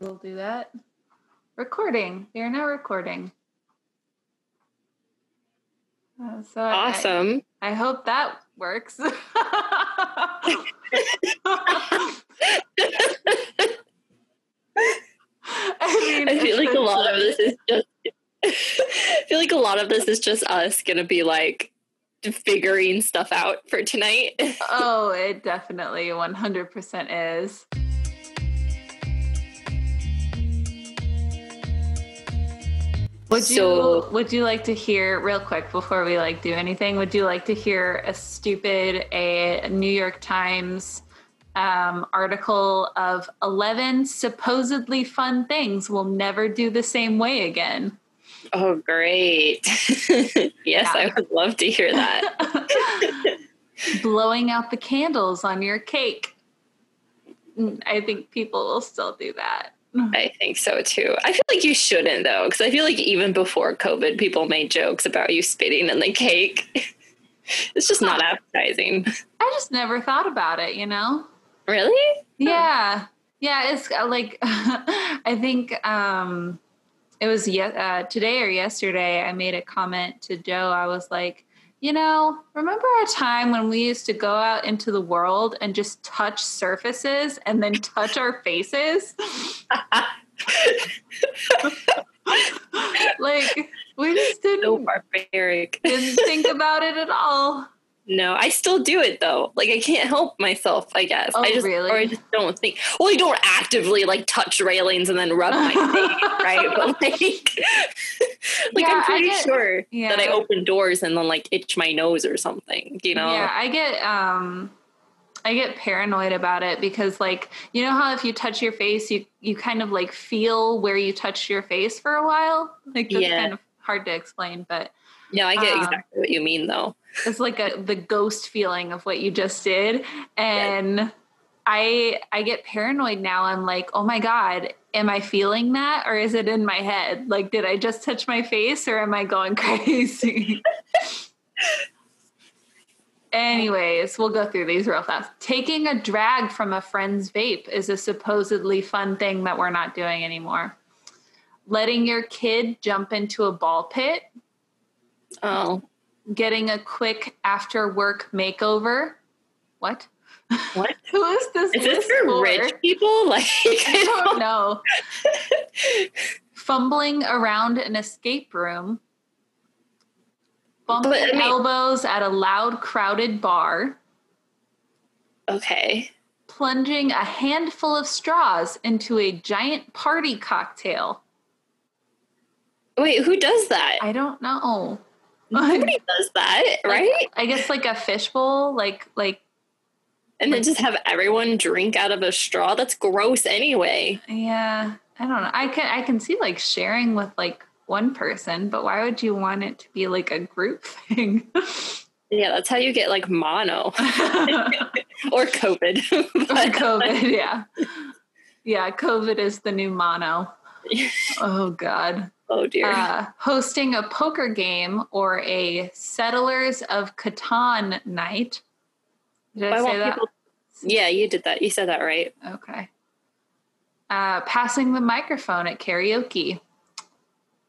We'll do that. Recording. We are now recording. Uh, so I- Awesome. I, hope that works. I mean, I feel like a lot of this is just. I feel like a lot of this is just us gonna be like figuring stuff out for tonight. Oh, it definitely 100% is. Would So- you would you like to hear real quick before we like do anything? Would you like to hear a stupid a New York Times um, article of eleven supposedly fun things we'll never do the same way again? Oh, great! yes, Yeah. I would love to hear that. Blowing out the candles on your cake. I think people will still do that. I think so too. I feel like you shouldn't though, because I feel like even before COVID, people made jokes about you spitting in the cake. it's just not appetizing. I just never thought about it, you know? Really? Yeah. Yeah, it's uh, like I think um it was uh, today or yesterday I made a comment to Joe. I was like, "You know, remember a time when we used to go out into the world and just touch surfaces and then touch our faces?" like we just didn't barbaric. didn't think about it at all. No, I still do it though. Like I can't help myself. I guess. Oh, I just really? or I just don't think. Well, I don't actively like touch railings and then rub my face, right? But like, like Yeah, I'm pretty get- sure yeah. that I open doors and then like itch my nose or something. You know? Yeah, I get um I get paranoid about it because like you know how if you touch your face you you kind of like feel where you touched your face for a while? Like that's Yeah. kind of hard to explain, but No, I get Um, exactly what you mean though. it's like a the ghost feeling of what you just did and I I get paranoid now. I'm like, "Oh my god, am I feeling that or is it in my head? Like did I just touch my face or am I going crazy?" Anyways, we'll go through these real fast. Taking a drag from a friend's vape is a supposedly fun thing that we're not doing anymore. Letting your kid jump into a ball pit, Oh, getting a quick after work makeover. What? What? Who is this? Is this list for rich people? Like I don't know. Fumbling around an escape room. Bumping But, I mean- elbows at a loud, crowded bar. Okay. plunging a handful of straws into a giant party cocktail. Wait, who does that? I don't know. Nobody does that, Like, right? I guess like a fishbowl, like like And then just have everyone drink out of a straw. That's gross anyway. yeah, I don't know. I can I can see like sharing with like one person, but why would you want it to be like a group thing? Yeah, that's how you get like mono or COVID. But- COVID, yeah. Yeah, COVID is the new mono. Oh god. oh dear. uh, hosting a poker game or a Settlers of Catan night. Did I Why say that? people- yeah, you did that. You said that right. Okay. Uh, passing the microphone at karaoke.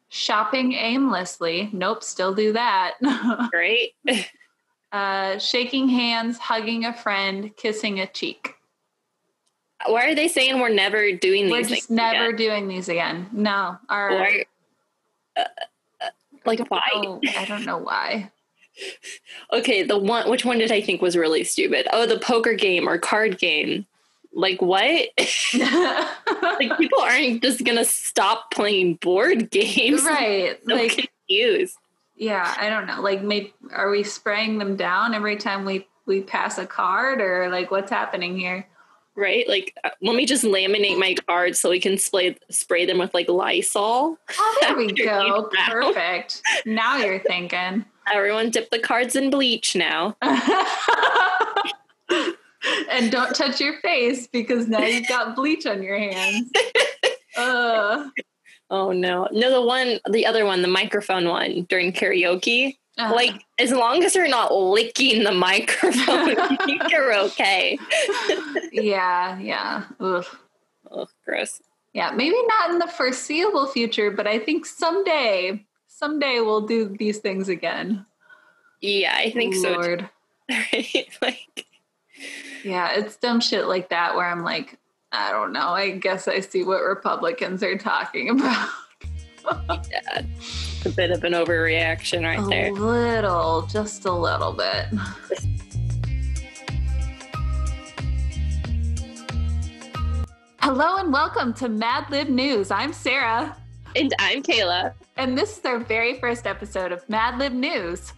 Shopping aimlessly. Nope, still do that. Great. uh, shaking hands, hugging a friend, kissing a cheek. Why are they saying we're never doing these We're just never again? doing these again. No. Our, Why? Uh, uh, like why? Oh, I don't know why. Okay, the one. Which one did I think was really stupid? Oh, the poker game or card game. Like what? like people aren't just gonna stop playing board games. right. So Like confused. Yeah, I don't know. Like, maybe are we spraying them down every time we we pass a card, or like what's happening here? right? Like, uh, let me just laminate my cards so we can spray spray them with like Lysol. Oh, there we go. Perfect. Now you're thinking. Everyone dip the cards in bleach now. and don't touch your face because now you've got bleach on your hands. Uh, Oh no, no, the one, the other one, the microphone one during karaoke. uh, Like, as long as you're not licking the microphone, you're okay. yeah, yeah. Ugh. Oh, gross. Yeah, maybe not in the foreseeable future, but I think someday, someday we'll do these things again. Yeah, I think Lord. so. Right? like, yeah, it's dumb shit like that where I'm like, I don't know. I guess I see what Republicans are talking about. yeah, a bit of an overreaction right a there. A little, just a little bit. Hello and welcome to Mad Lib News. I'm Sarah. And I'm Kayla. And this is our very first episode of Mad Lib News,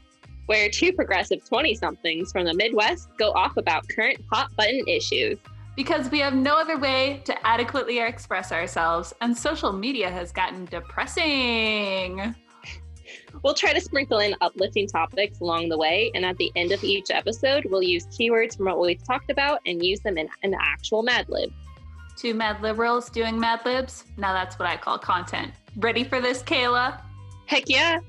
where two progressive 20 somethings from the Midwest go off about current hot button issues. Because we have no other way to adequately express ourselves, and social media has gotten depressing. We'll try to sprinkle in uplifting topics along the way, and at the end of each episode, we'll use keywords from what we've talked about and use them in an actual Mad Lib. Two mad liberals doing mad libs. Now that's what I call content. Ready for this, Kayla? Heck yeah.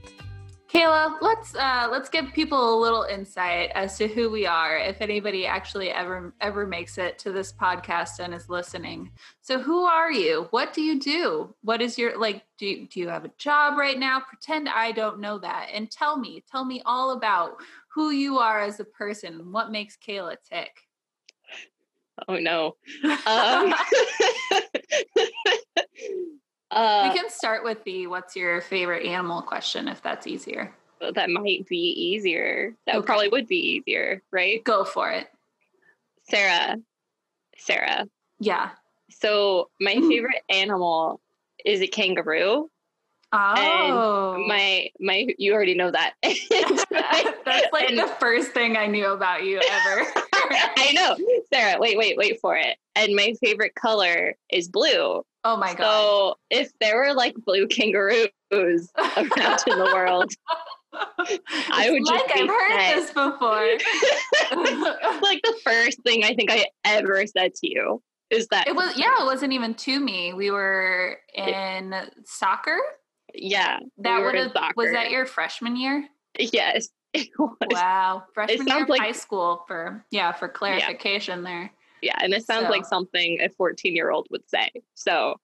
Kayla, let's uh, let's give people a little insight as to who we are, if anybody actually ever ever makes it to this podcast and is listening. So, who are you? What do you do? What is your like? Do you, do you have a job right now? Pretend I don't know that, and tell me, tell me all about who you are as a person. What makes Kayla tick? Oh no. Um, uh, we can start with the what's your favorite animal question if that's easier. That might be easier. That okay. probably would be easier, right? Go for it. Sarah. Sarah. Yeah. So my favorite animal is a kangaroo. Oh, and my my you already know that. That's like the first thing I knew about you ever. I know, Sarah. Wait, wait, wait for it. And my favorite color is blue. Oh my god! So if there were like blue kangaroos around in the world, I would like just I've heard this before. like the first thing I think I ever said to you is that it was yeah, it wasn't even to me. We were in soccer. Yeah, that we would have was that your freshman year? Yes. Wow, freshman year of like, high school for yeah for clarification yeah. there. Yeah, and it sounds so. like something a 14 year old would say. So,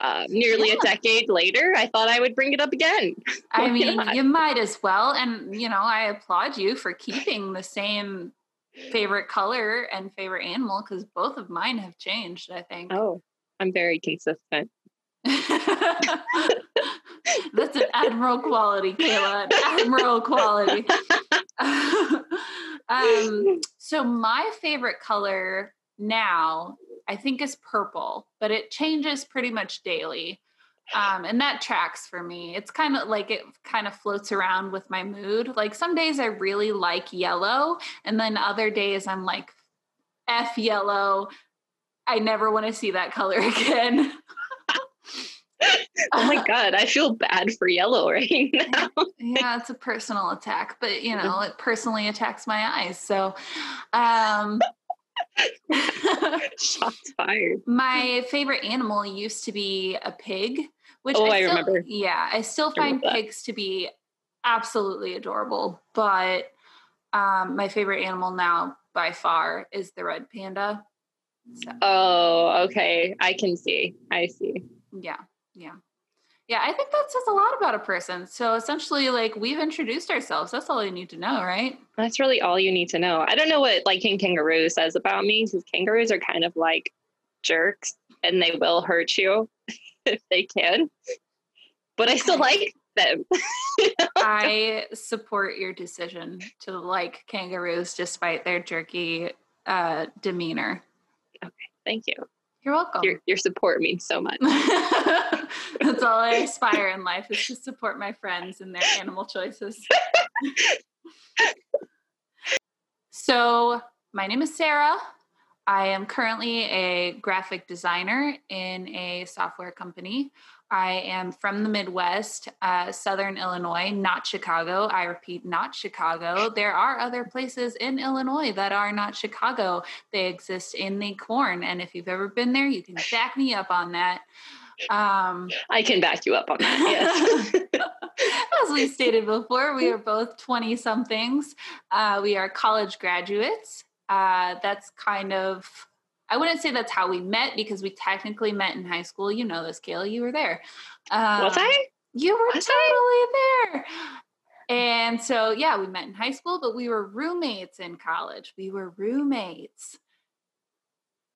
uh, nearly yeah. a decade later, I thought I would bring it up again. I mean, not? you might as well. And, you know, I applaud you for keeping the same favorite color and favorite animal because both of mine have changed, I think. Oh, I'm very consistent. That's an admiral quality, Kayla. An admiral quality. um, so my favorite color now, I think, is purple, but it changes pretty much daily. Um, and that tracks for me. It's kind of like it kind of floats around with my mood. Like some days I really like yellow, and then other days I'm like, F yellow. I never want to see that color again oh my god, I feel bad for yellow right now. yeah, it's a personal attack, but you know, it personally attacks my eyes. So um shots fired. My favorite animal used to be a pig, which oh, I, still, I remember. Yeah, I still find I pigs to be absolutely adorable, but um, my favorite animal now by far is the red panda. So. Oh, okay. I can see. I see. Yeah. Yeah. Yeah, I think that says a lot about a person. So essentially, like we've introduced ourselves. That's all you need to know, right? That's really all you need to know. I don't know what like King Kangaroo says about me because kangaroos are kind of like jerks and they will hurt you if they can. But I still like them. I support your decision to like kangaroos despite their jerky uh, demeanor. Okay, thank you. You're welcome. Your, your support means so much. That's all I aspire in life is to support my friends in their animal choices. so, my name is Sarah. I am currently a graphic designer in a software company. I am from the Midwest, uh, Southern Illinois, not Chicago. I repeat, not Chicago. There are other places in Illinois that are not Chicago. They exist in the corn. And if you've ever been there, you can back me up on that. Um, I can back you up on that. Yes. As we stated before, we are both 20 somethings. Uh, we are college graduates. Uh, that's kind of I wouldn't say that's how we met because we technically met in high school. You know this, Kayla. You were there. Um, was I? You were was totally I? there. And so, yeah, we met in high school, but we were roommates in college. We were roommates.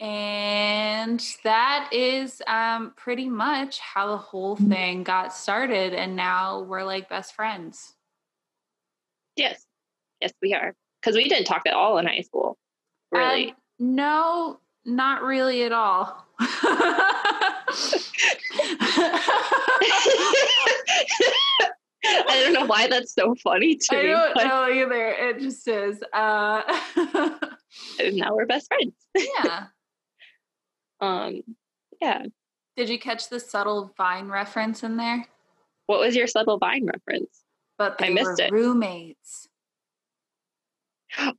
And that is um, pretty much how the whole thing got started. And now we're like best friends. Yes. Yes, we are. Because we didn't talk at all in high school. Really? Um, no, not really at all. I don't know why that's so funny to I me. I don't but... know either. It just is. Uh... now we're best friends. Yeah. um. Yeah. Did you catch the subtle Vine reference in there? What was your subtle Vine reference? But I missed it. Roommates.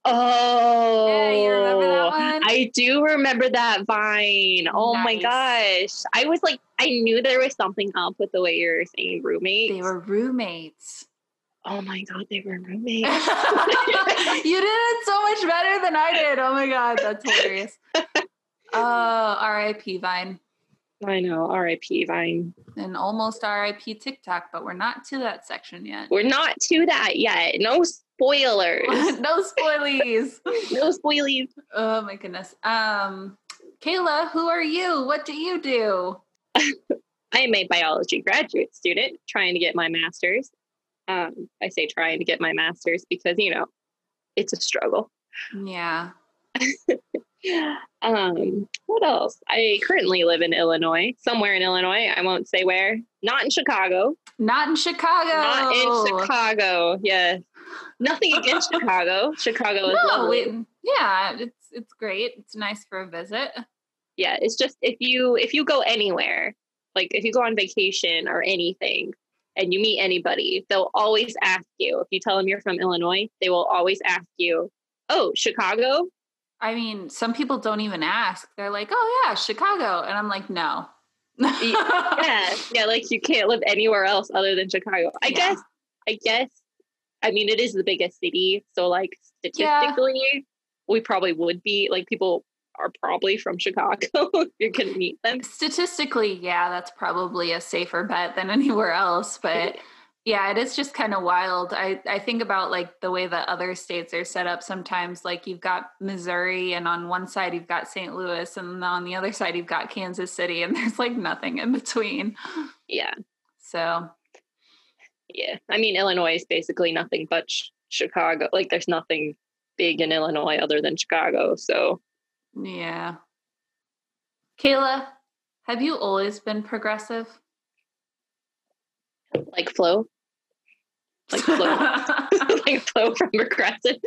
Oh, yeah, you remember that one? I do remember that Vine. Oh nice. my gosh. I was like, I knew there was something up with the way you were saying roommates. They were roommates. Oh my God, they were roommates. you did it so much better than I did. Oh my God, that's hilarious. Uh, RIP Vine. I know, RIP Vine. And almost RIP TikTok, but we're not to that section yet. We're not to that yet. No spoilers. no spoilies. no spoilies. Oh my goodness. Um, Kayla, who are you? What do you do? I am a biology graduate student trying to get my master's. Um, I say trying to get my master's because, you know, it's a struggle. Yeah. Um, what else? I currently live in Illinois, somewhere in Illinois. I won't say where. Not in Chicago. Not in Chicago. Not in Chicago. Yeah. Nothing against Chicago. Chicago is no, lovely. We, yeah, it's it's great. It's nice for a visit. Yeah, it's just if you if you go anywhere, like if you go on vacation or anything, and you meet anybody, they'll always ask you. If you tell them you're from Illinois, they will always ask you, "Oh, Chicago." I mean, some people don't even ask. They're like, "Oh yeah, Chicago," and I'm like, "No." yeah, yeah, like you can't live anywhere else other than Chicago. I yeah. guess. I guess. I mean, it is the biggest city, so like statistically, yeah. we probably would be like people are probably from Chicago. You're gonna meet them. Statistically, yeah, that's probably a safer bet than anywhere else. But yeah, it is just kind of wild. I, I think about like the way that other states are set up sometimes. Like you've got Missouri, and on one side you've got St. Louis, and on the other side you've got Kansas City, and there's like nothing in between. Yeah. So. Yeah, I mean Illinois is basically nothing but Chicago. Like there's nothing big in Illinois other than Chicago. So. Yeah. Kayla, have you always been progressive? Like Flo? Like flow, like flow from progressive.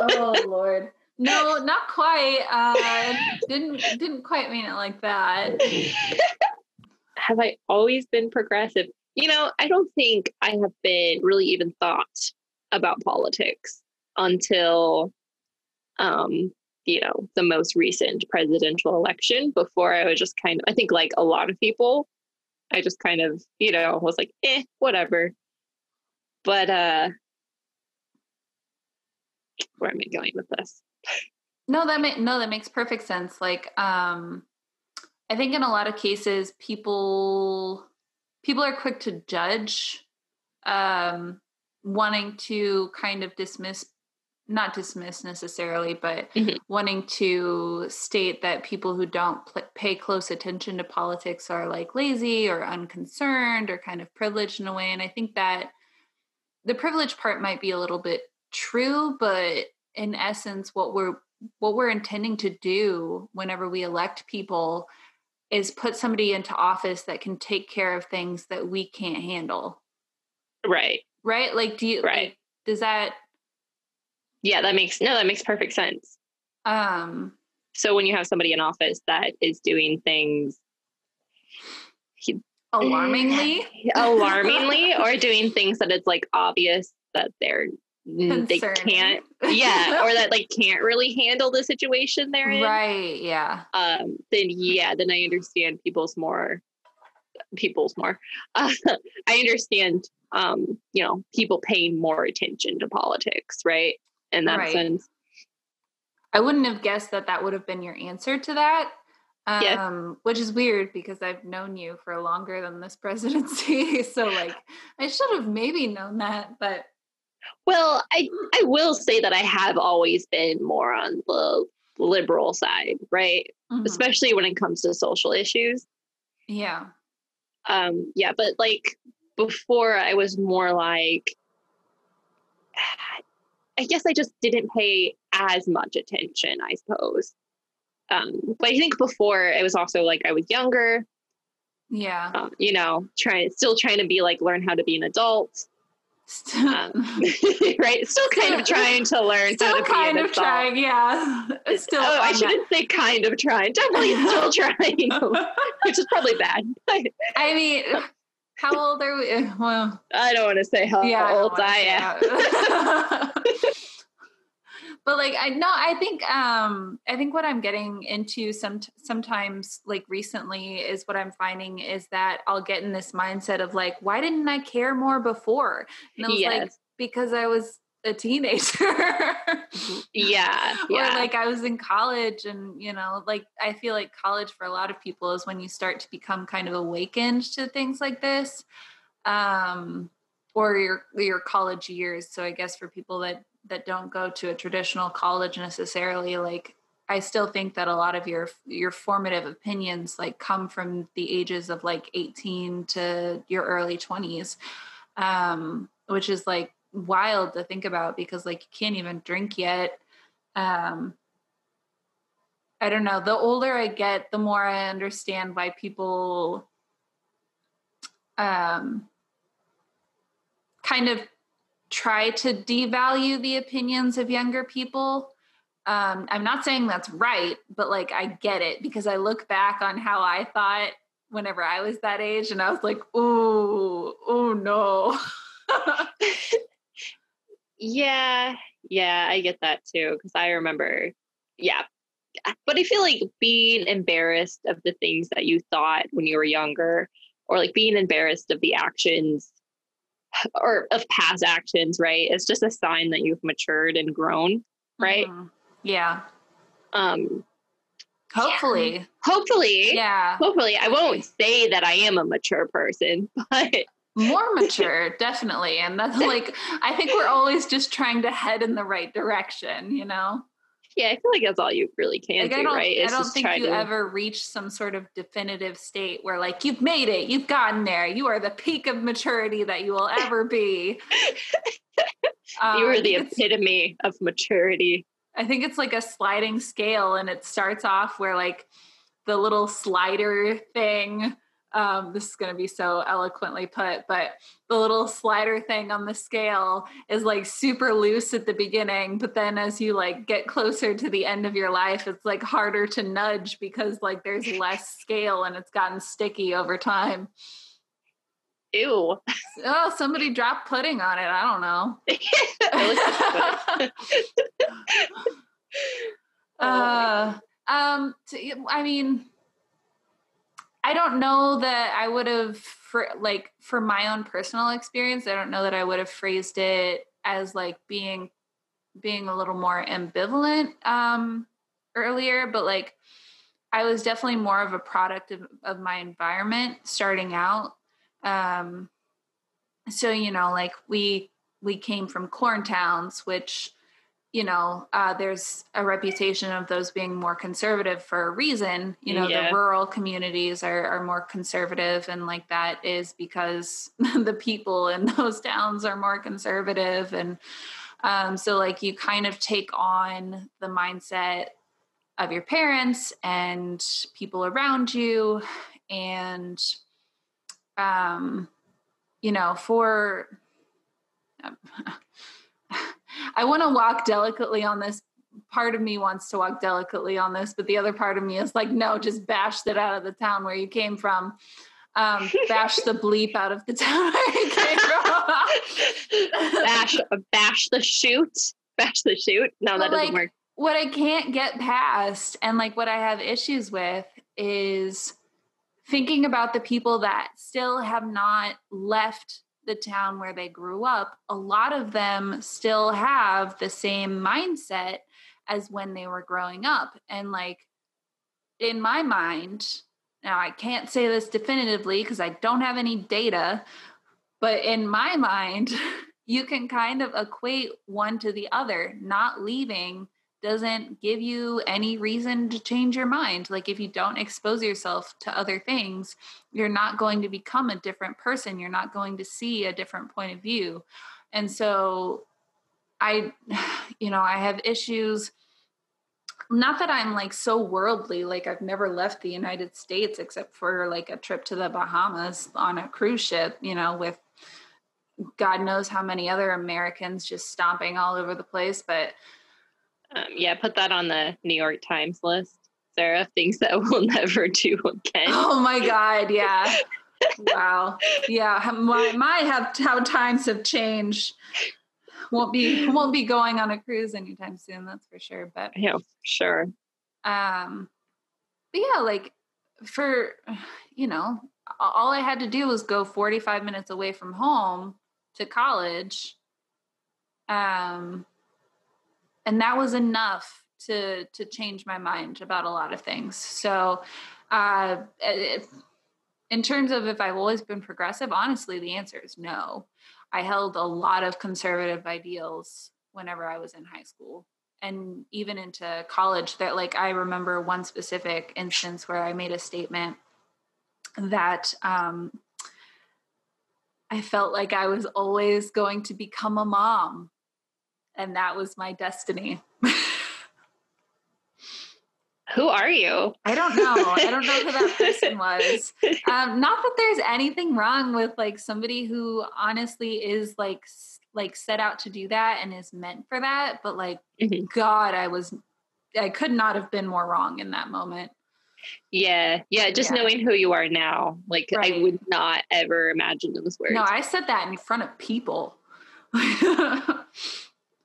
oh Lord. No, not quite. Uh, didn't didn't quite mean it like that. Have I always been progressive? You know, I don't think I have been really even thought about politics until um, you know, the most recent presidential election. Before I was just kind of I think like a lot of people, I just kind of, you know, was like, eh, whatever. But uh where am I going with this? No, that ma- no, that makes perfect sense. Like, um, I think in a lot of cases, people people are quick to judge, um, wanting to kind of dismiss, not dismiss necessarily, but mm-hmm. wanting to state that people who don't pl- pay close attention to politics are like lazy or unconcerned or kind of privileged in a way. And I think that the privilege part might be a little bit true, but in essence, what we're what we're intending to do whenever we elect people is put somebody into office that can take care of things that we can't handle. Right. Right? Like do you right. Like, does that Yeah, that makes no, that makes perfect sense. Um so when you have somebody in office that is doing things alarmingly alarmingly or doing things that it's like obvious that they're Concerning. they can't yeah or that like can't really handle the situation they're in right yeah um then yeah then i understand people's more people's more uh, i understand um you know people paying more attention to politics right in that right. sense I wouldn't have guessed that that would have been your answer to that. Um, yeah. which is weird because I've known you for longer than this presidency. so like I should have maybe known that, but well, I I will say that I have always been more on the liberal side, right? Mm-hmm. Especially when it comes to social issues. Yeah. Um yeah, but like before I was more like I guess I just didn't pay as much attention, I suppose. Um, but I think before it was also like I was younger. Yeah. Um, you know, trying still trying to be like learn how to be an adult. um, right? Still kind of trying to learn still how to kind be of trying, yeah. Still oh, I shouldn't that. say kind of trying. Definitely still trying, which is probably bad. I mean, how old are we? Well, I don't want to say how yeah, old I, I am but like i know i think um i think what i'm getting into some sometimes like recently is what i'm finding is that i'll get in this mindset of like why didn't i care more before? And i was yes. like because i was a teenager. Yeah, yeah or like i was in college and you know like i feel like college for a lot of people is when you start to become kind of awakened to things like this um or your your college years. So i guess for people that that don't go to a traditional college necessarily like I still think that a lot of your your formative opinions like come from the ages of like 18 to your early 20s um which is like wild to think about because like you can't even drink yet. Um I don't know. The older I get the more I understand why people um kind of try to devalue the opinions of younger people. Um, I'm not saying that's right, but like I get it because I look back on how I thought whenever I was that age and I was like, oh, oh no. yeah, yeah, I get that too. Cause I remember, yeah. But I feel like being embarrassed of the things that you thought when you were younger, or like being embarrassed of the actions or of past actions, right? It's just a sign that you've matured and grown, right? Mm-hmm. Yeah. Um hopefully. Yeah. Hopefully. Yeah. Hopefully. I won't say that I am a mature person, but more mature, definitely. And that's like I think we're always just trying to head in the right direction, you know? Yeah, I feel like that's all you really can like, do, I right? It's I don't think you to... ever reach some sort of definitive state where, like, you've made it, you've gotten there, you are the peak of maturity that you will ever be. um, you are the epitome of maturity. I think it's like a sliding scale, and it starts off where, like, the little slider thing um, this is going to be so eloquently put, but the little slider thing on the scale is like super loose at the beginning, but then as you like get closer to the end of your life, it's like harder to nudge because like there's less scale and it's gotten sticky over time. Ew. Oh, somebody dropped pudding on it. I don't know. uh, um, I mean, I don't know that I would have for like for my own personal experience, I don't know that I would have phrased it as like being being a little more ambivalent um earlier, but like I was definitely more of a product of, of my environment starting out. Um so you know, like we we came from corn towns, which you know, uh, there's a reputation of those being more conservative for a reason. You know, yeah. the rural communities are, are more conservative, and like that is because the people in those towns are more conservative. And um, so, like, you kind of take on the mindset of your parents and people around you. And, um, you know, for. Um, I want to walk delicately on this. Part of me wants to walk delicately on this, but the other part of me is like, no, just bash it out of the town where you came from. Um, bash the bleep out of the town where you came from. bash, bash the shoot. Bash the shoot. No, but that doesn't work. What I can't get past and like what I have issues with is thinking about the people that still have not left the town where they grew up, a lot of them still have the same mindset as when they were growing up. And like in my mind, now I can't say this definitively because I don't have any data, but in my mind, you can kind of equate one to the other. Not leaving doesn't give you any reason to change your mind. Like if you don't expose yourself to other things, you're not going to become a different person. You're not going to see a different point of view. And so I, you know, I have issues. Not that I'm like so worldly, like I've never left the United States except for like a trip to the Bahamas on a cruise ship, you know, with God knows how many other Americans just stomping all over the place. But um, yeah, put that on the New York Times list, Sarah. Things that we'll never do again. Oh my God. Yeah. wow. Yeah. My, my have how times have changed won't be won't be going on a cruise anytime soon that's for sure but yeah sure um but yeah like for you know all i had to do was go 45 minutes away from home to college um and that was enough to to change my mind about a lot of things. So uh if, in terms of if i've always been progressive honestly the answer is no. I held a lot of conservative ideals whenever I was in high school and even into college that like I remember one specific instance where I made a statement that um, I felt like I was always going to become a mom and that was my destiny. Who are you? I don't know. I don't know who that person was. Um, not that there's anything wrong with like somebody who honestly is like like set out to do that and is meant for that, but like mm-hmm. God, I was I could not have been more wrong in that moment. Yeah, yeah. Just yeah. knowing who you are now, like right. I would not ever imagine those words. No, I said that in front of people.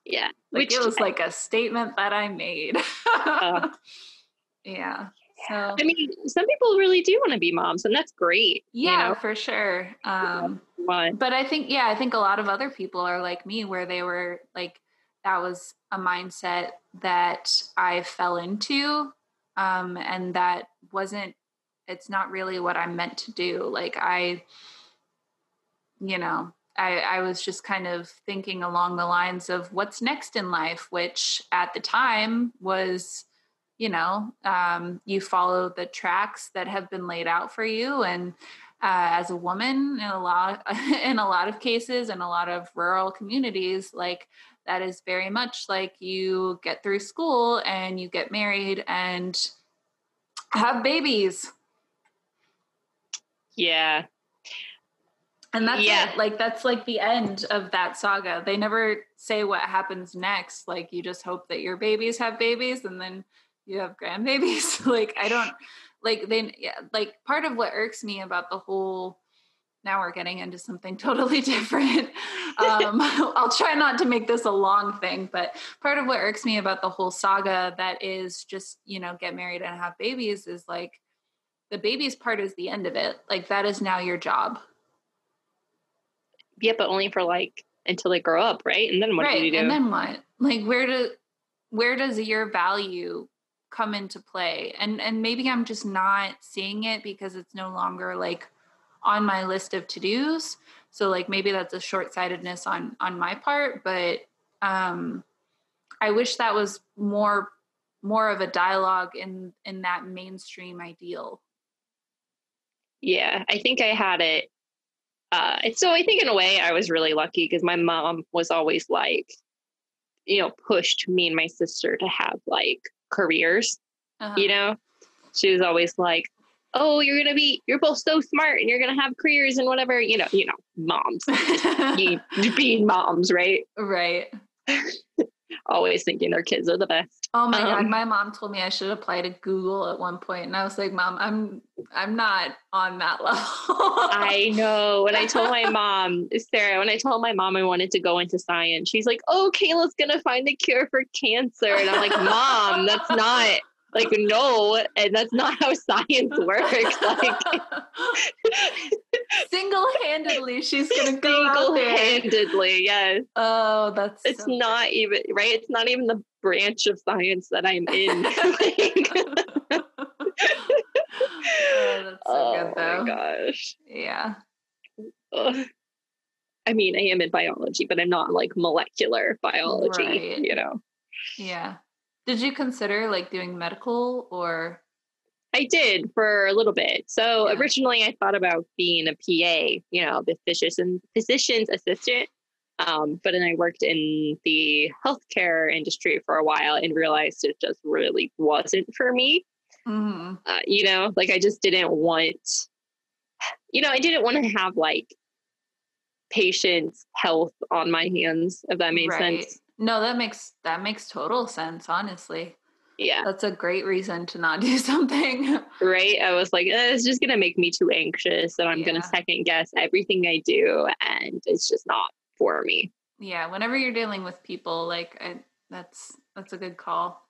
yeah, like Which, it was like a statement that I made. uh, yeah. So I mean, some people really do want to be moms, and that's great. Yeah, you know? for sure. Um, but I think, yeah, I think a lot of other people are like me, where they were like, that was a mindset that I fell into, um, and that wasn't. It's not really what I'm meant to do. Like I, you know, I, I was just kind of thinking along the lines of what's next in life, which at the time was you know um, you follow the tracks that have been laid out for you. And uh, as a woman in a lot in a lot of cases in a lot of rural communities like that is very much like you get through school and you get married and have babies. Yeah and that's yeah. it like that's like the end of that saga. They never say what happens next. Like you just hope that your babies have babies and then you have grandbabies. Like i don't like then yeah like part of what irks me about the whole now we're getting into something totally different. Um, i'll try not to make this a long thing but part of what irks me about the whole saga that is just you know get married and have babies is like the babies part is the end of it. Like that is now your job yeah but only for like until they grow up right? And then what right. do you do? and then what? Like where do where does your value come into play? And and maybe i'm just not seeing it because it's no longer like on my list of to-dos. So like maybe that's a short-sightedness on on my part but um i wish that was more more of a dialogue in in that mainstream ideal. Yeah i think i had it uh so i think in a way i was really lucky because my mom was always like you know pushed me and my sister to have like careers. Uh-huh. You know, she was always like, "Oh, you're gonna be, you're both so smart, and you're gonna have careers and whatever." You know, you know, moms being, being moms, right? Right. always thinking their kids are the best. Oh my um, god, my mom told me I should apply to Google at one point, and I was like, "Mom, I'm I'm not on that level." I know. When I told my mom, Sarah, when I told my mom I wanted to go into science, she's like, "Oh, Kayla's gonna find the cure for cancer," and I'm like, "Mom, that's not." Like no, and that's not how science works. Like single single-handedly she's gonna go. Single-handedly, yes. Oh, that's It's so not even right. It's not even the branch of science that I'm in. Like, oh, that's so oh good though. my gosh. Yeah. Ugh. I mean, I am in biology, but I'm not like molecular biology, Right. you know. Yeah. Did you consider like doing medical or I did for a little bit. So Yeah. originally I thought about being a PA, you know, the physician physician's assistant. Um, but then I worked in the healthcare industry for a while and realized it just really wasn't for me. Mhm. Uh, you know, like I just didn't want, you know, I didn't want to have like patients' health on my hands, if that makes Right. sense. No, that makes that makes total sense, honestly. Yeah. That's a great reason to not do something. right? I was like, eh, it's just gonna make me too anxious, and I'm Yeah. gonna second guess everything I do, and it's just not for me. yeah, whenever you're dealing with people, like I, that's that's a good call.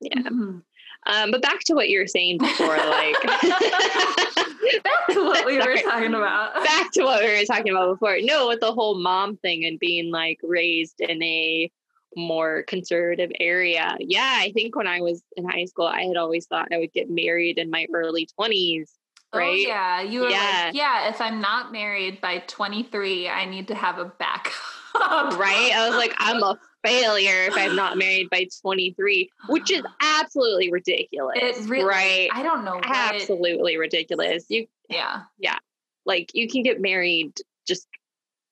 Yeah. Mhm. Um, but back to what you were saying before, like Back to what we were talking about. back to what we were talking about before. No, with the whole mom thing and being like raised in a more conservative area. Yeah, I think when I was in high school, I had always thought I would get married in my early 20s. Oh Right? yeah, you were Yeah. like, yeah. If I'm not married by 23, I need to have a backup. right? I was like, I'm a failure if I'm not married by 23, which is absolutely ridiculous. It really, right? I don't know. Absolutely ridiculous. You Yeah. Yeah. Like you can get married just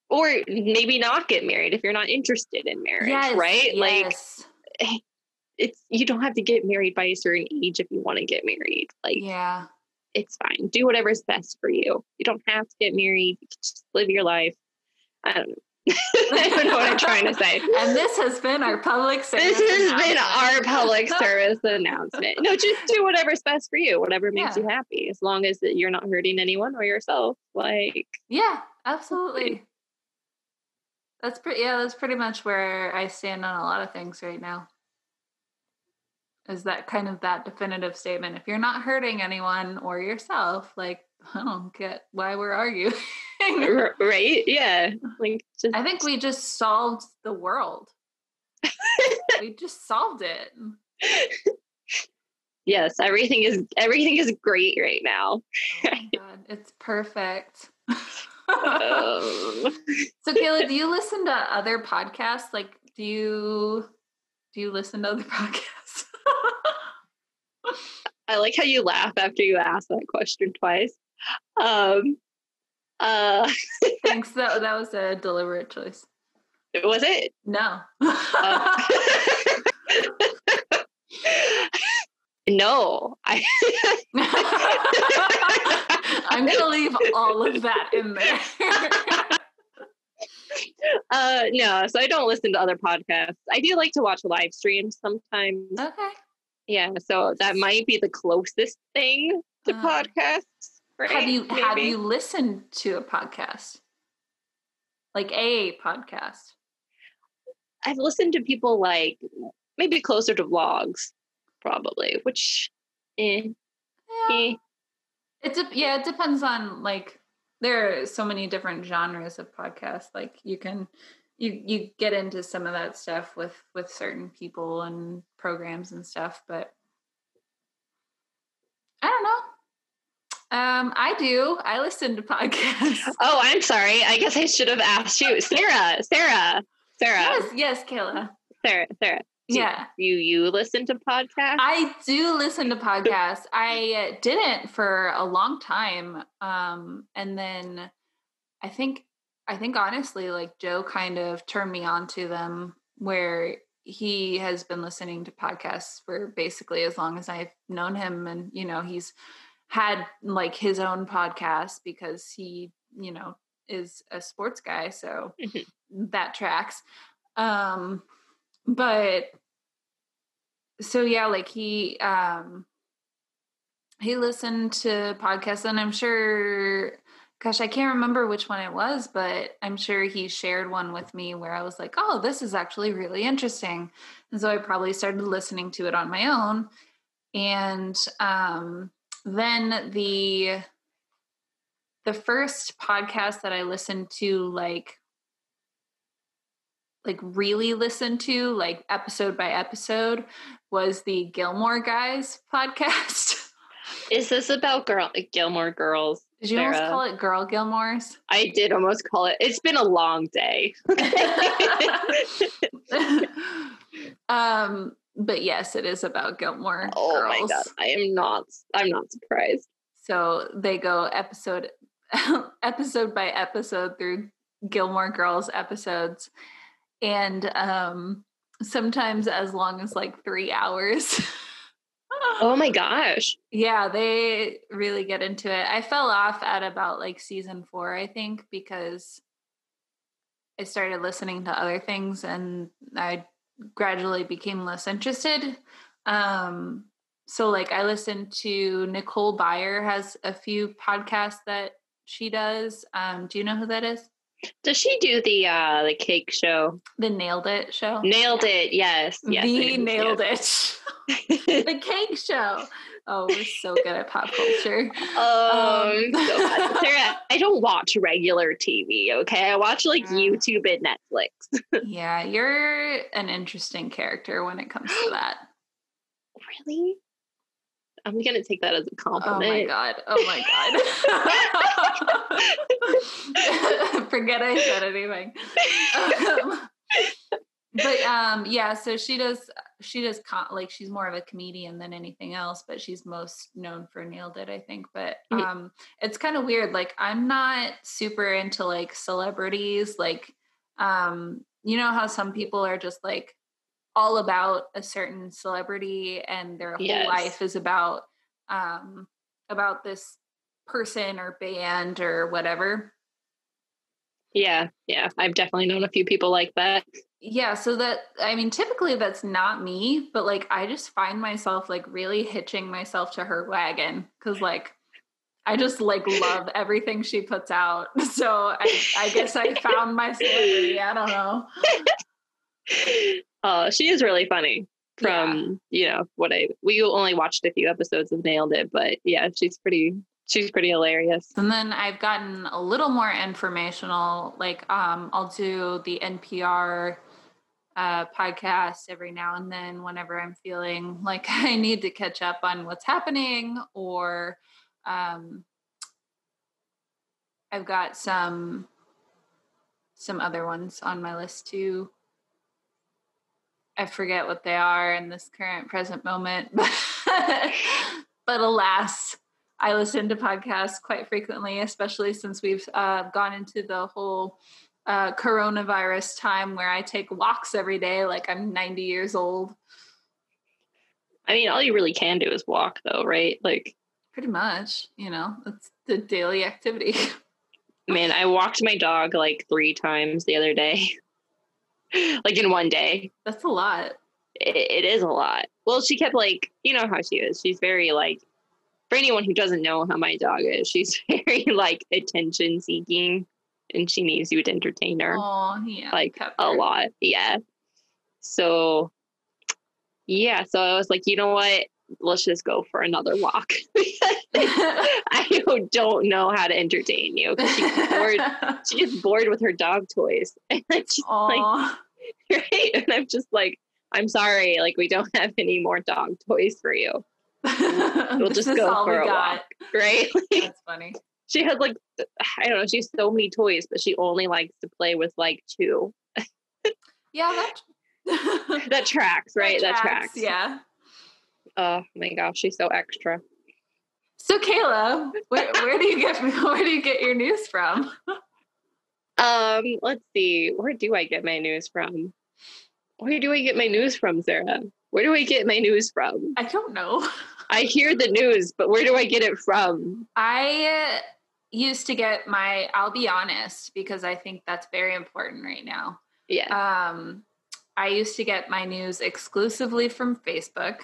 or maybe not get married if you're not interested in marriage, Yes, right? Like eh, it's you don't have to get married by a certain age if you want to get married. Like yeah. it's fine. Do whatever's best for you. You don't have to get married. You can just live your life. I don't know. I don't know what I'm trying to say. And this has been our public service. This has been our announcement. public service announcement. No, just do whatever's best for you, whatever makes Yeah. you happy, as long as that you're not hurting anyone or yourself. Like, Yeah, absolutely. That's pretty. Yeah, that's pretty much where I stand on a lot of things right now. Is that kind of that definitive statement? If you're not hurting anyone or yourself, like I don't get why we're arguing. r- right? Yeah. Like, just I think we just solved the world. we just solved it. yes, everything is everything is great right now. Oh god, it's perfect. Um, so Kayla, do you listen to other podcasts? Like, do you do you listen to other podcasts? I like how you laugh after you ask that question twice. Um, uh, Thanks. That that was a deliberate choice. was it? No. Uh, no, I. I'm gonna leave all of that in there. Uh, no, so I don't listen to other podcasts. I do like to watch live streams sometimes. okay. Yeah, so that might be the closest thing to Uh, podcasts. Right? Have you have you listened to a podcast? Like a podcast? I've listened to people like maybe closer to vlogs, probably. Which, eh, Yeah. eh. It de- yeah, it depends on like there are so many different genres of podcasts. Like you can you you get into some of that stuff with with certain people and programs and stuff, but I don't know. Um, I do. I listen to podcasts. Oh, I'm sorry. I guess I should have asked you, Sarah. Sarah. Sarah. yes, yes, Kayla. Sarah. Sarah. Do Yeah. You you listen to podcasts? I do listen to podcasts. I uh, didn't for a long time. Um, and then I think, I think honestly, like Joe kind of turned me on to them where he has been listening to podcasts for basically as long as I've known him. And, you know, he's had like his own podcast because he, you know, is a sports guy. So Mhm. that tracks. Um, but so yeah like he um he listened to podcasts and i'm sure gosh i can't remember which one it was but i'm sure he shared one with me where i was like oh this is actually really interesting and so i probably started listening to it on my own and um then the the first podcast that I listened to, like, like really listened to, like episode by episode, was the Gilmore Guys podcast. Is this about girl Gilmore Girls? Did you Sarah? almost call it Girl Gilmores? I did almost call it. It's been a long day. um, but yes, it is about Gilmore. Oh girls. my god, I am not. I'm not surprised. So they go episode episode by episode through Gilmore Girls episodes, and um, sometimes as long as like three hours. oh my gosh. Yeah, they really get into it. I fell off at about like season four, I think, because I started listening to other things and I gradually became less interested. Um, so like I listened to Nicole Byer has a few podcasts that she does. Um, do you know who that is? Does she do the uh the cake show? The Nailed It show? Nailed yeah. it, yes. yes the Nailed yes. It. the cake show. Oh, we're so good at pop culture. Um, um so Sarah, I don't watch regular TV, okay? I watch like yeah. YouTube and Netflix. yeah, you're an interesting character when it comes to that. Really? I'm gonna take that as a compliment. Oh my god! Oh my god! Forget I said anything. Um, but um, yeah, so she does. She does con- like she's more of a comedian than anything else, but she's most known for Nailed It, I think. But mm-hmm. um, mm-hmm. it's kind of weird. Like I'm not super into like celebrities. Like um, you know how some people are just like all about a certain celebrity and their whole yes. life is about um about this person or band or whatever yeah yeah i've definitely known a few people like that yeah so that i mean typically that's not me but like i just find myself like really hitching myself to her wagon because like i just like love everything she puts out so i, I guess i found my celebrity i don't know Oh, she is really funny. From yeah. you know what I we only watched a few episodes of Nailed It, but yeah, she's pretty she's pretty hilarious. And then I've gotten a little more informational. Like um, I'll do the NPR uh, podcast every now and then whenever I'm feeling like I need to catch up on what's happening, or um, I've got some some other ones on my list too. I forget what they are in this current present moment. but alas, I listen to podcasts quite frequently, especially since we've uh, gone into the whole uh, coronavirus time where I take walks every day like I'm 90 years old. I mean, all you really can do is walk, though, right? Like, pretty much, you know, that's the daily activity. Man, I walked my dog like three times the other day. like in one day. That's a lot. It, it is a lot. Well, she kept like, you know how she is. She's very like, for anyone who doesn't know how my dog is, she's very like attention seeking and she needs you to entertain her. Oh, yeah. Like a lot. Yeah. So, yeah. So I was like, you know what? Let's just go for another walk. I don't know how to entertain you because she's bored. she gets bored with her dog toys. And I'm just like, right? And I'm just like, I'm sorry, like we don't have any more dog toys for you. We'll just go for a got. walk, right? That's funny. She has like I don't know. She has so many toys, but she only likes to play with like two. yeah, that that tracks, right? That tracks. That tracks. Yeah. Oh my gosh, she's so extra. So Kayla, where, where do you get where do you get your news from? Um, let's see. Where do I get my news from? Where do I get my news from, Sarah? Where do I get my news from? I don't know. I hear the news, but where do I get it from? I used to get my I'll be honest because I think that's very important right now. Yeah. Um I used to get my news exclusively from Facebook.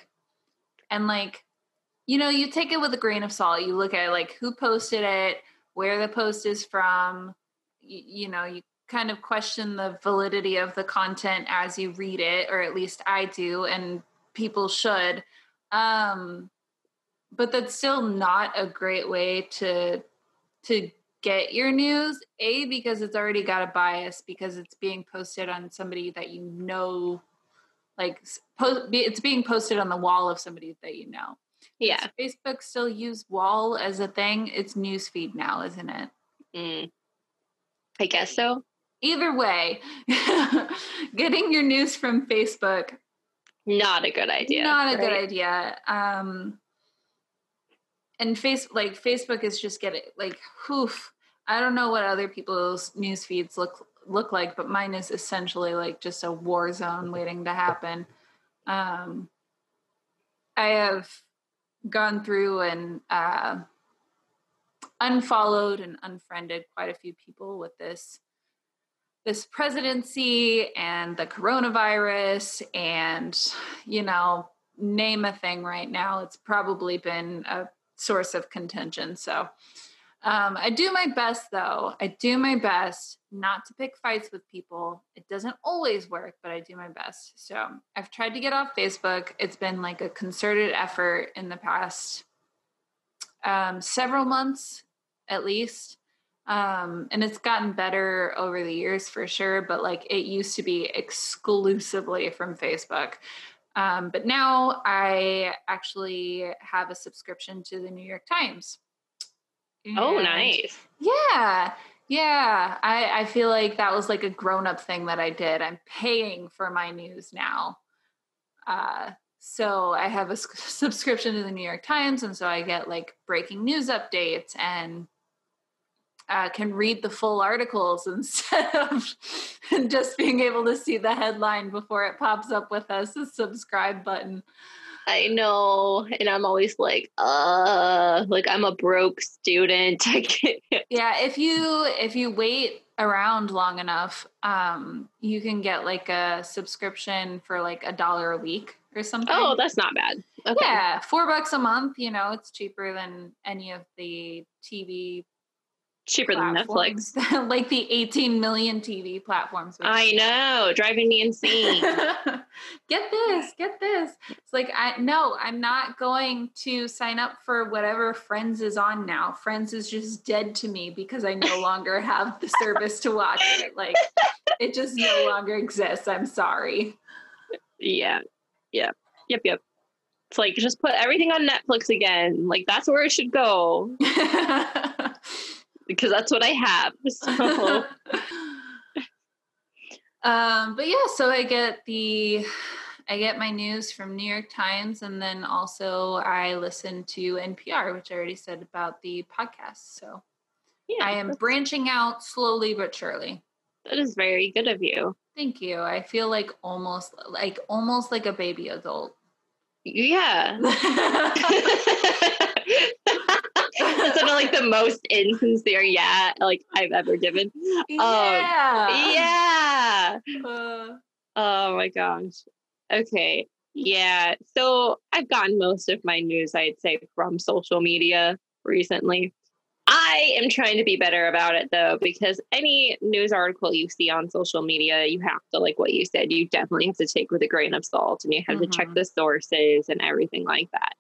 And like you know, you take it with a grain of salt. You look at like who posted it, where the post is from. You, you know, you kind of question the validity of the content as you read it, or at least I do, and people should. Um, but that's still not a great way to to get your news. A because it's already got a bias because it's being posted on somebody that you know, like post, it's being posted on the wall of somebody that you know. Yeah. Does Facebook still use wall as a thing? It's newsfeed now, isn't it? Mm. I guess so. Either way, getting your news from Facebook not a good idea. Not a right? good idea. Um, and face like Facebook is just getting like, hoof. I don't know what other people's news feeds look look like, but mine is essentially like just a war zone waiting to happen. Um, I have gone through and uh, unfollowed and unfriended quite a few people with this this presidency and the coronavirus and you know name a thing right now it's probably been a source of contention. So um, i do my best though. I do my best not to pick fights with people. It doesn't always work but i do my best. So i've tried to get off facebook. It's been like a concerted effort in the past um, several months at least. Um, and it's gotten better over the years for sure but like it used to be exclusively from facebook um, but now i actually have a subscription to the new york times. Oh, and oh nice. yeah yeah. I, I feel like that was like a grown-up thing that i did. I'm paying for my news now. Uh, so i have a subscription to the new york times and so i get like breaking news updates and uh, can read the full articles instead of just being able to see the headline before it pops up with us a subscribe button. I know, and I'm always like, uh, like I'm a broke student. yeah, if you if you wait around long enough, um, you can get like a subscription for like a dollar a week or something. Oh, that's not bad. Okay. Yeah, four bucks a month. You know, it's cheaper than any of the TV cheaper platforms. than Netflix. like the 18 million TV platforms. I know, driving me insane. get this, get this. It's like I no, I'm not going to sign up for whatever Friends is on now. Friends is just dead to me because I no longer have the service to watch it. Like it just no longer exists. I'm sorry. Yeah. Yeah. Yep, yep. It's like just put everything on Netflix again. Like that's where it should go because that's what I have. So. um, but yeah, so I get the I get my news from New York Times, and then also I listen to NPR, which I already said about the podcast. So yeah, I am branching out slowly but surely. That is very good of you. Thank you. I feel like almost like almost like a baby adult. Yeah. That's one of like the most insincere yeah like I've ever given. Yeah. Um, yeah. Uh, oh my gosh. Okay. Yeah. So I've gotten most of my news, I'd say, from social media recently. I am trying to be better about it though, because any news article you see on social media, you have to, like what you said, you definitely have to take with a grain of salt and you have mm-hmm. to check mm-hmm. the sources and everything like that.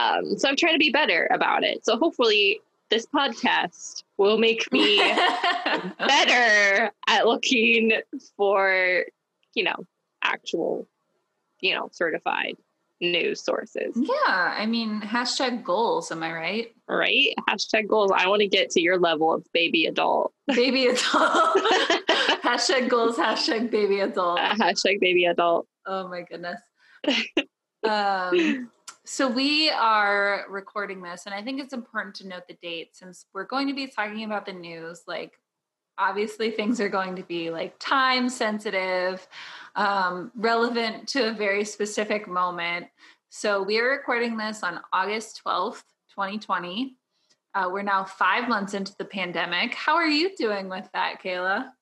Um, so I'm trying to be better about it. So hopefully this podcast will make me better at looking for, you know, actual, you know, certified news sources. Yeah. I mean, hashtag goals. Am I right? Right. Hashtag goals. I want to get to your level of baby adult. Baby adult. hashtag goals. Hashtag baby adult. Uh, hashtag baby adult. Oh my goodness. um, so we are recording this, and I think it's important to note the date since we're going to be talking about the news. Like, obviously, things are going to be like time sensitive, um, relevant to a very specific moment. So we are recording this on August 12th, 2020. Uh, we're now five months into the pandemic. How are you doing with that, Kayla?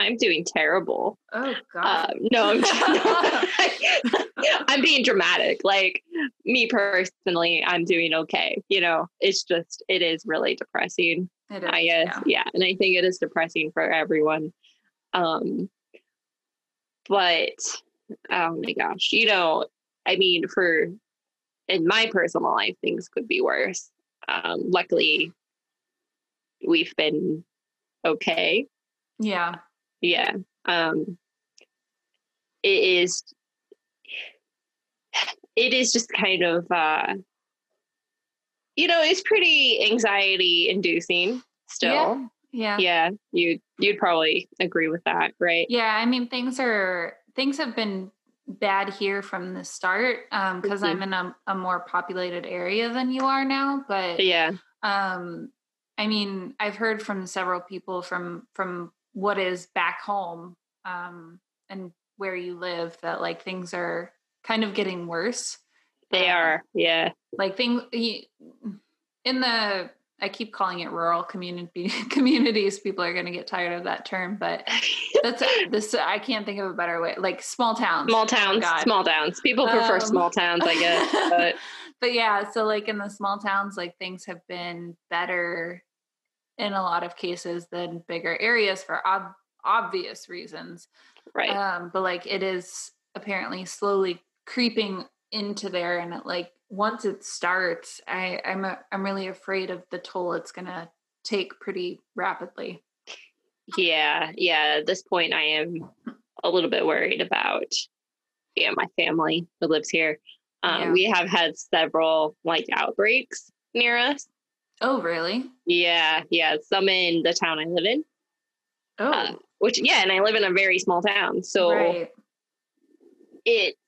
I'm doing terrible. Oh God. Uh, no, I'm, I'm being dramatic. Like me personally, I'm doing okay. You know, it's just it is really depressing. It is, I guess. Yeah. yeah. And I think it is depressing for everyone. Um but oh my gosh, you know, I mean for in my personal life things could be worse. Um luckily we've been okay. Yeah. Yeah. Um, it is, it is just kind of, uh, you know, it's pretty anxiety inducing still. Yeah. Yeah. Yeah. You, you'd probably agree with that, right? Yeah. I mean, things are, things have been bad here from the start um because Mhm. i'm in a, a more populated area than you are now but Yeah. um i mean i've heard from several people from from what is back home um and where you live that like things are kind of getting worse They Um, are. Yeah. like thing in the i keep calling it rural community communities people are going to get tired of that term but that's this i can't think of a better way like small towns small Oh, towns. God. small towns. People prefer Um, small towns, I guess. But but yeah, so like in the small towns, like things have been better in a lot of cases than bigger areas for ob- obvious reasons. right. Um, but like it is apparently slowly creeping into there, and it, like once it starts, I I'm a, I'm really afraid of the toll it's gonna take pretty rapidly. Yeah, yeah. At this point, I am a little bit worried about yeah my family who lives here. Um, Yeah. We have had several like outbreaks near us. Oh, really? Yeah, yeah. Some in the town I live in, Oh, uh, which yeah, and I live in a very small town, so right. it's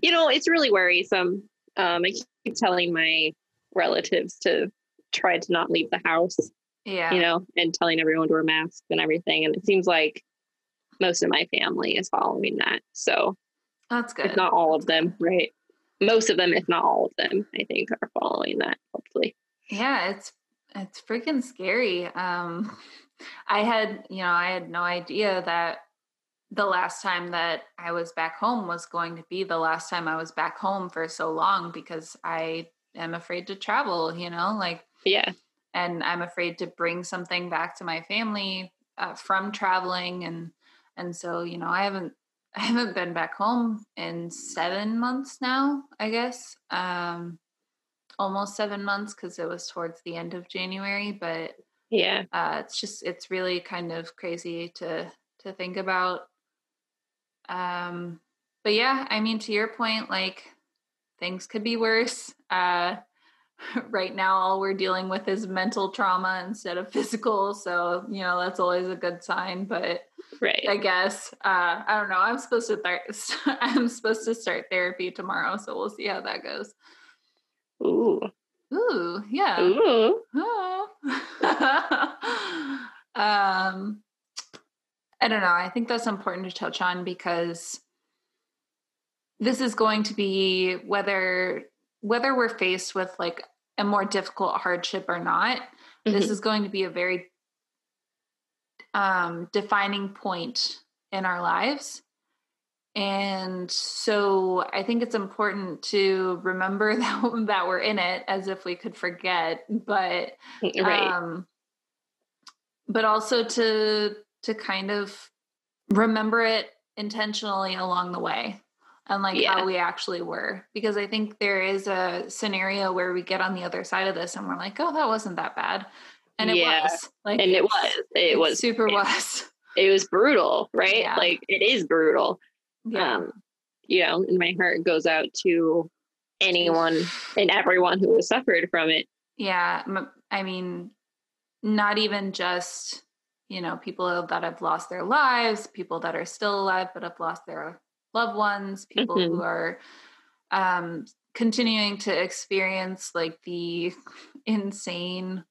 you know it's really worrisome. Um, I keep telling my relatives to try to not leave the house Yeah. you know, and telling everyone to wear masks and everything. And it seems like most of my family is following that. So, That's good. if not all of them, right? Most of them, if not all of them, I think are following that, hopefully. Yeah, it's it's freaking scary. Um I had, you know, I had no idea that the last time that I was back home was going to be the last time I was back home for so long because I am afraid to travel, you know, like Yeah. and I'm afraid to bring something back to my family uh, from traveling and and so, you know, I haven't I haven't been back home in 7 months now, I guess. Um almost 7 months cuz it was towards the end of January, but Yeah. uh, it's just it's really kind of crazy to to think about um but yeah i mean to your point like things could be worse uh right now all we're dealing with is mental trauma instead of physical so you know that's always a good sign but Right. i guess uh i don't know i'm supposed to start i'm supposed to start therapy tomorrow so we'll see how that goes Ooh. ooh yeah Ooh. Oh. um, I don't know. I think that's important to touch on because this is going to be whether whether we're faced with like a more difficult hardship or not. This Mhm. is going to be a very um, defining point in our lives. And so I think it's important to remember that, that we're in it as if we could forget, but right. um, but also to to kind of remember it intentionally along the way and like Yeah. how we actually were because i think there is a scenario where we get on the other side of this and we're like oh that wasn't that bad and it Yeah. was like and it was. It was super it- was It was brutal, right? Yeah. Like it is brutal. Yeah Um, you know, and my heart goes out to anyone and everyone who has suffered from it. yeah I mean not even just you know people that have lost their lives people that are still alive but have lost their loved ones people who are um continuing to experience like the insane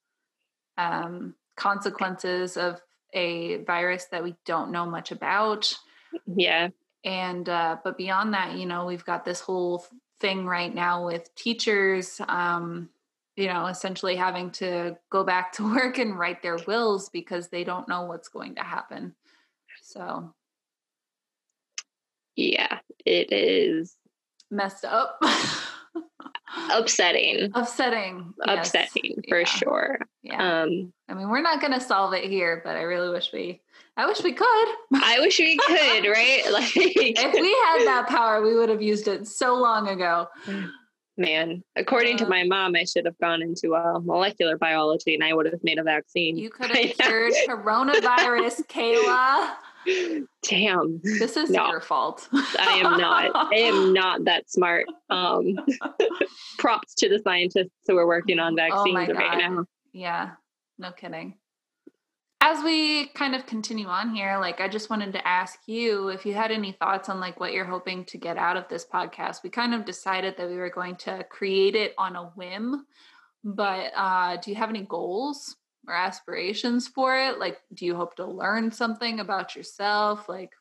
um consequences of a virus that we don't know much about Yeah. And uh but beyond that you know we've got this whole thing right now with teachers um you know essentially having to go back to work and write their wills because they don't know what's going to happen so Yeah. It is messed up upsetting. upsetting yes. Upsetting for Yeah. sure. yeah Um i mean we're not going to solve it here but i really wish we i wish we could I wish we could, right? Like if we had that power we would have used it so long ago Man, according uh, to my mom, I should have gone into uh, molecular biology and I would have made a vaccine. You could have cured coronavirus, Kayla. Damn. This is no, your fault. I am not. I am not that smart. Um, props to the scientists who are working on oh vaccines oh right now. Yeah, no kidding. As we kind of continue on here, like I just wanted to ask you if you had any thoughts on like what you're hoping to get out of this podcast. We kind of decided that we were going to create it on a whim, but uh, do you have any goals or aspirations for it? Like, do you hope to learn something about yourself? Like,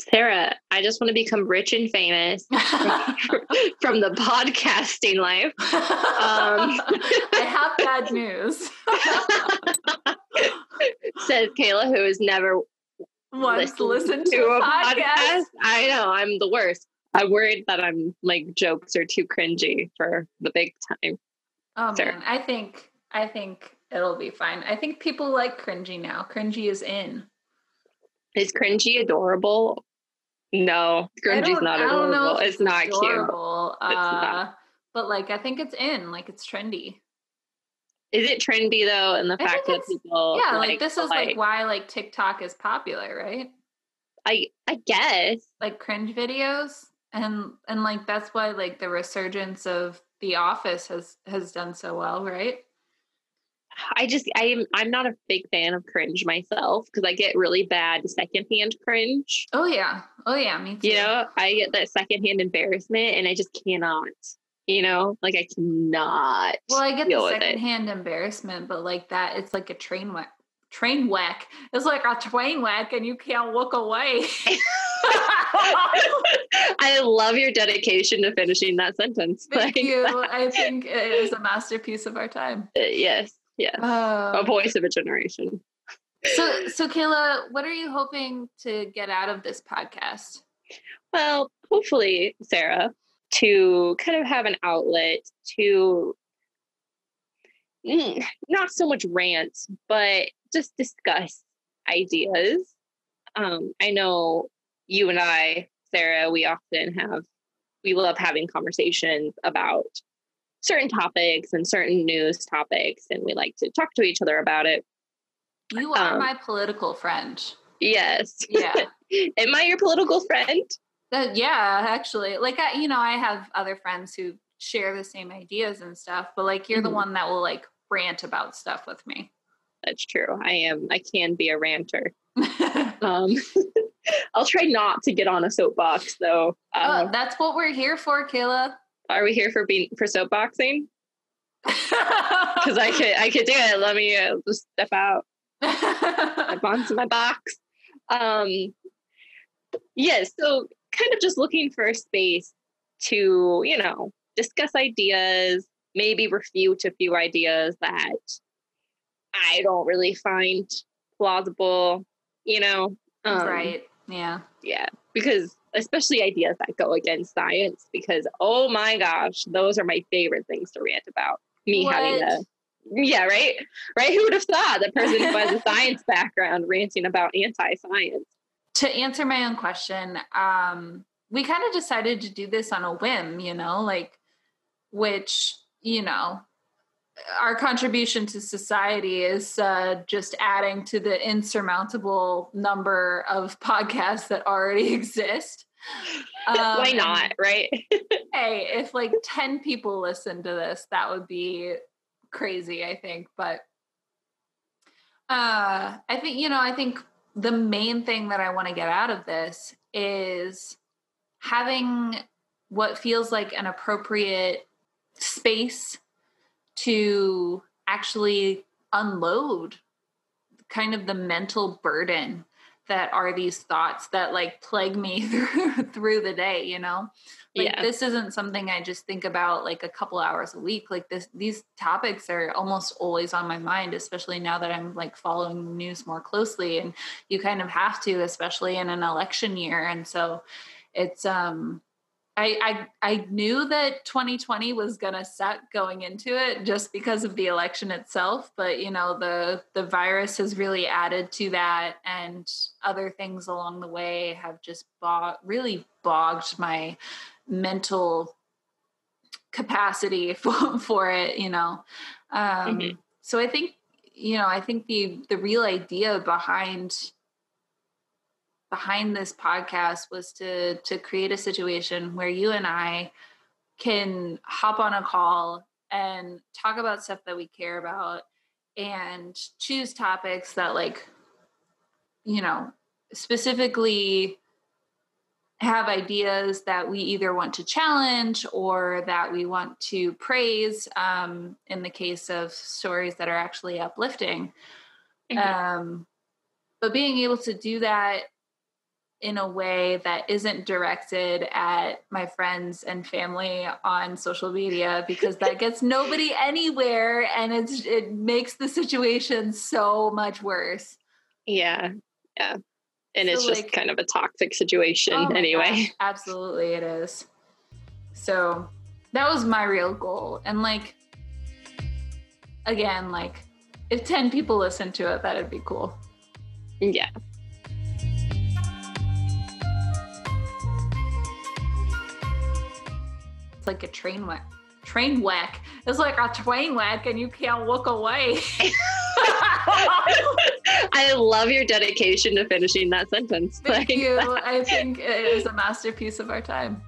Sarah, I just want to become rich and famous from the podcasting life. Um, I have bad news. Says Kayla, who has never once listened, listened to, to, a, podcast. podcast. I know, I'm the worst. I'm worried that I'm like jokes are too cringy for the big time. Oh Sarah. man, I think I think it'll be fine. I think people like cringy now. Cringy is in. Is cringy adorable? No, cringy's not adorable. It's, it's, not adorable. cute. Uh, it's not. But like, I think it's in. Like, it's trendy. Is it trendy though? And the I fact that people yeah, like, like this is like, like why like TikTok is popular, right? I I guess like cringe videos and and like that's why like the resurgence of The Office has has done so well, right? I just I'm I'm not a big fan of cringe myself because I get really bad secondhand cringe. Oh yeah, oh yeah, me too. You know, I get that secondhand embarrassment, and I just cannot. You know, like I cannot. Well, I get the secondhand embarrassment, but like that, it's like a train wreck. Train wreck. It's like a train wreck, and you can't look away. I love your dedication to finishing that sentence. Thank like, you. I think it is a masterpiece of our time. Uh, yes, Yes. Uh, a voice of a generation. So, so Kayla, what are you hoping to get out of this podcast? Well, hopefully, Sarah, to kind of have an outlet to mm, not so much rant, but just discuss ideas. Um, I know you and I, Sarah, we often have, we love having conversations about certain topics and certain news topics, and we like to talk to each other about it. You are um, my political friend. Yes. Yeah. Am I your political friend? Uh, yeah, actually. Like I, you know, I have other friends who share the same ideas and stuff, but like you're mm-hmm. the one that will like rant about stuff with me. That's true. I am. I can be a ranter. um, I'll try not to get on a soapbox though. Um, oh, that's what we're here for, Kayla. Are we here for being for soapboxing? Because I could I could do it. Let me uh, just step out. step onto my box. Um, yeah. So kind of just looking for a space to you know discuss ideas, maybe refute a few ideas that I don't really find plausible. You know. Um, right. Yeah. Yeah. Because especially ideas that go against science because oh my gosh those are my favorite things to rant about. Me what? having a yeah right? Right? Who would have thought the person who has a science background ranting about anti-science? To answer my own question um we kind of decided to do this on a whim you know like which you know our contribution to society is uh, just adding to the insurmountable number of podcasts that already exist. Um, Why not, right? hey, if like 10 people listen to this, that would be crazy, I think. But uh, I think, you know, I think the main thing that I want to get out of this is having what feels like an appropriate space to actually unload kind of the mental burden that are these thoughts that like plague me through through the day you know like yeah. this isn't something i just think about like a couple hours a week like this these topics are almost always on my mind especially now that i'm like following the news more closely and you kind of have to especially in an election year and so it's um I, I I knew that 2020 was gonna suck going into it just because of the election itself, but you know the the virus has really added to that, and other things along the way have just bog, really bogged my mental capacity for, for it, you know. Um, mm-hmm. So I think, you know, I think the the real idea behind behind this podcast was to to create a situation where you and I can hop on a call and talk about stuff that we care about and choose topics that like you know specifically have ideas that we either want to challenge or that we want to praise um, in the case of stories that are actually uplifting mm-hmm. um, but being able to do that in a way that isn't directed at my friends and family on social media because that gets nobody anywhere and it's it makes the situation so much worse. Yeah. Yeah. And so it's just like, kind of a toxic situation oh anyway. Gosh, absolutely it is. So that was my real goal. And like again, like if 10 people listen to it, that'd be cool. Yeah. It's like a train wreck. Train wreck. It's like a train wreck, and you can't walk away. I love your dedication to finishing that sentence. Thank like, you. I think it is a masterpiece of our time.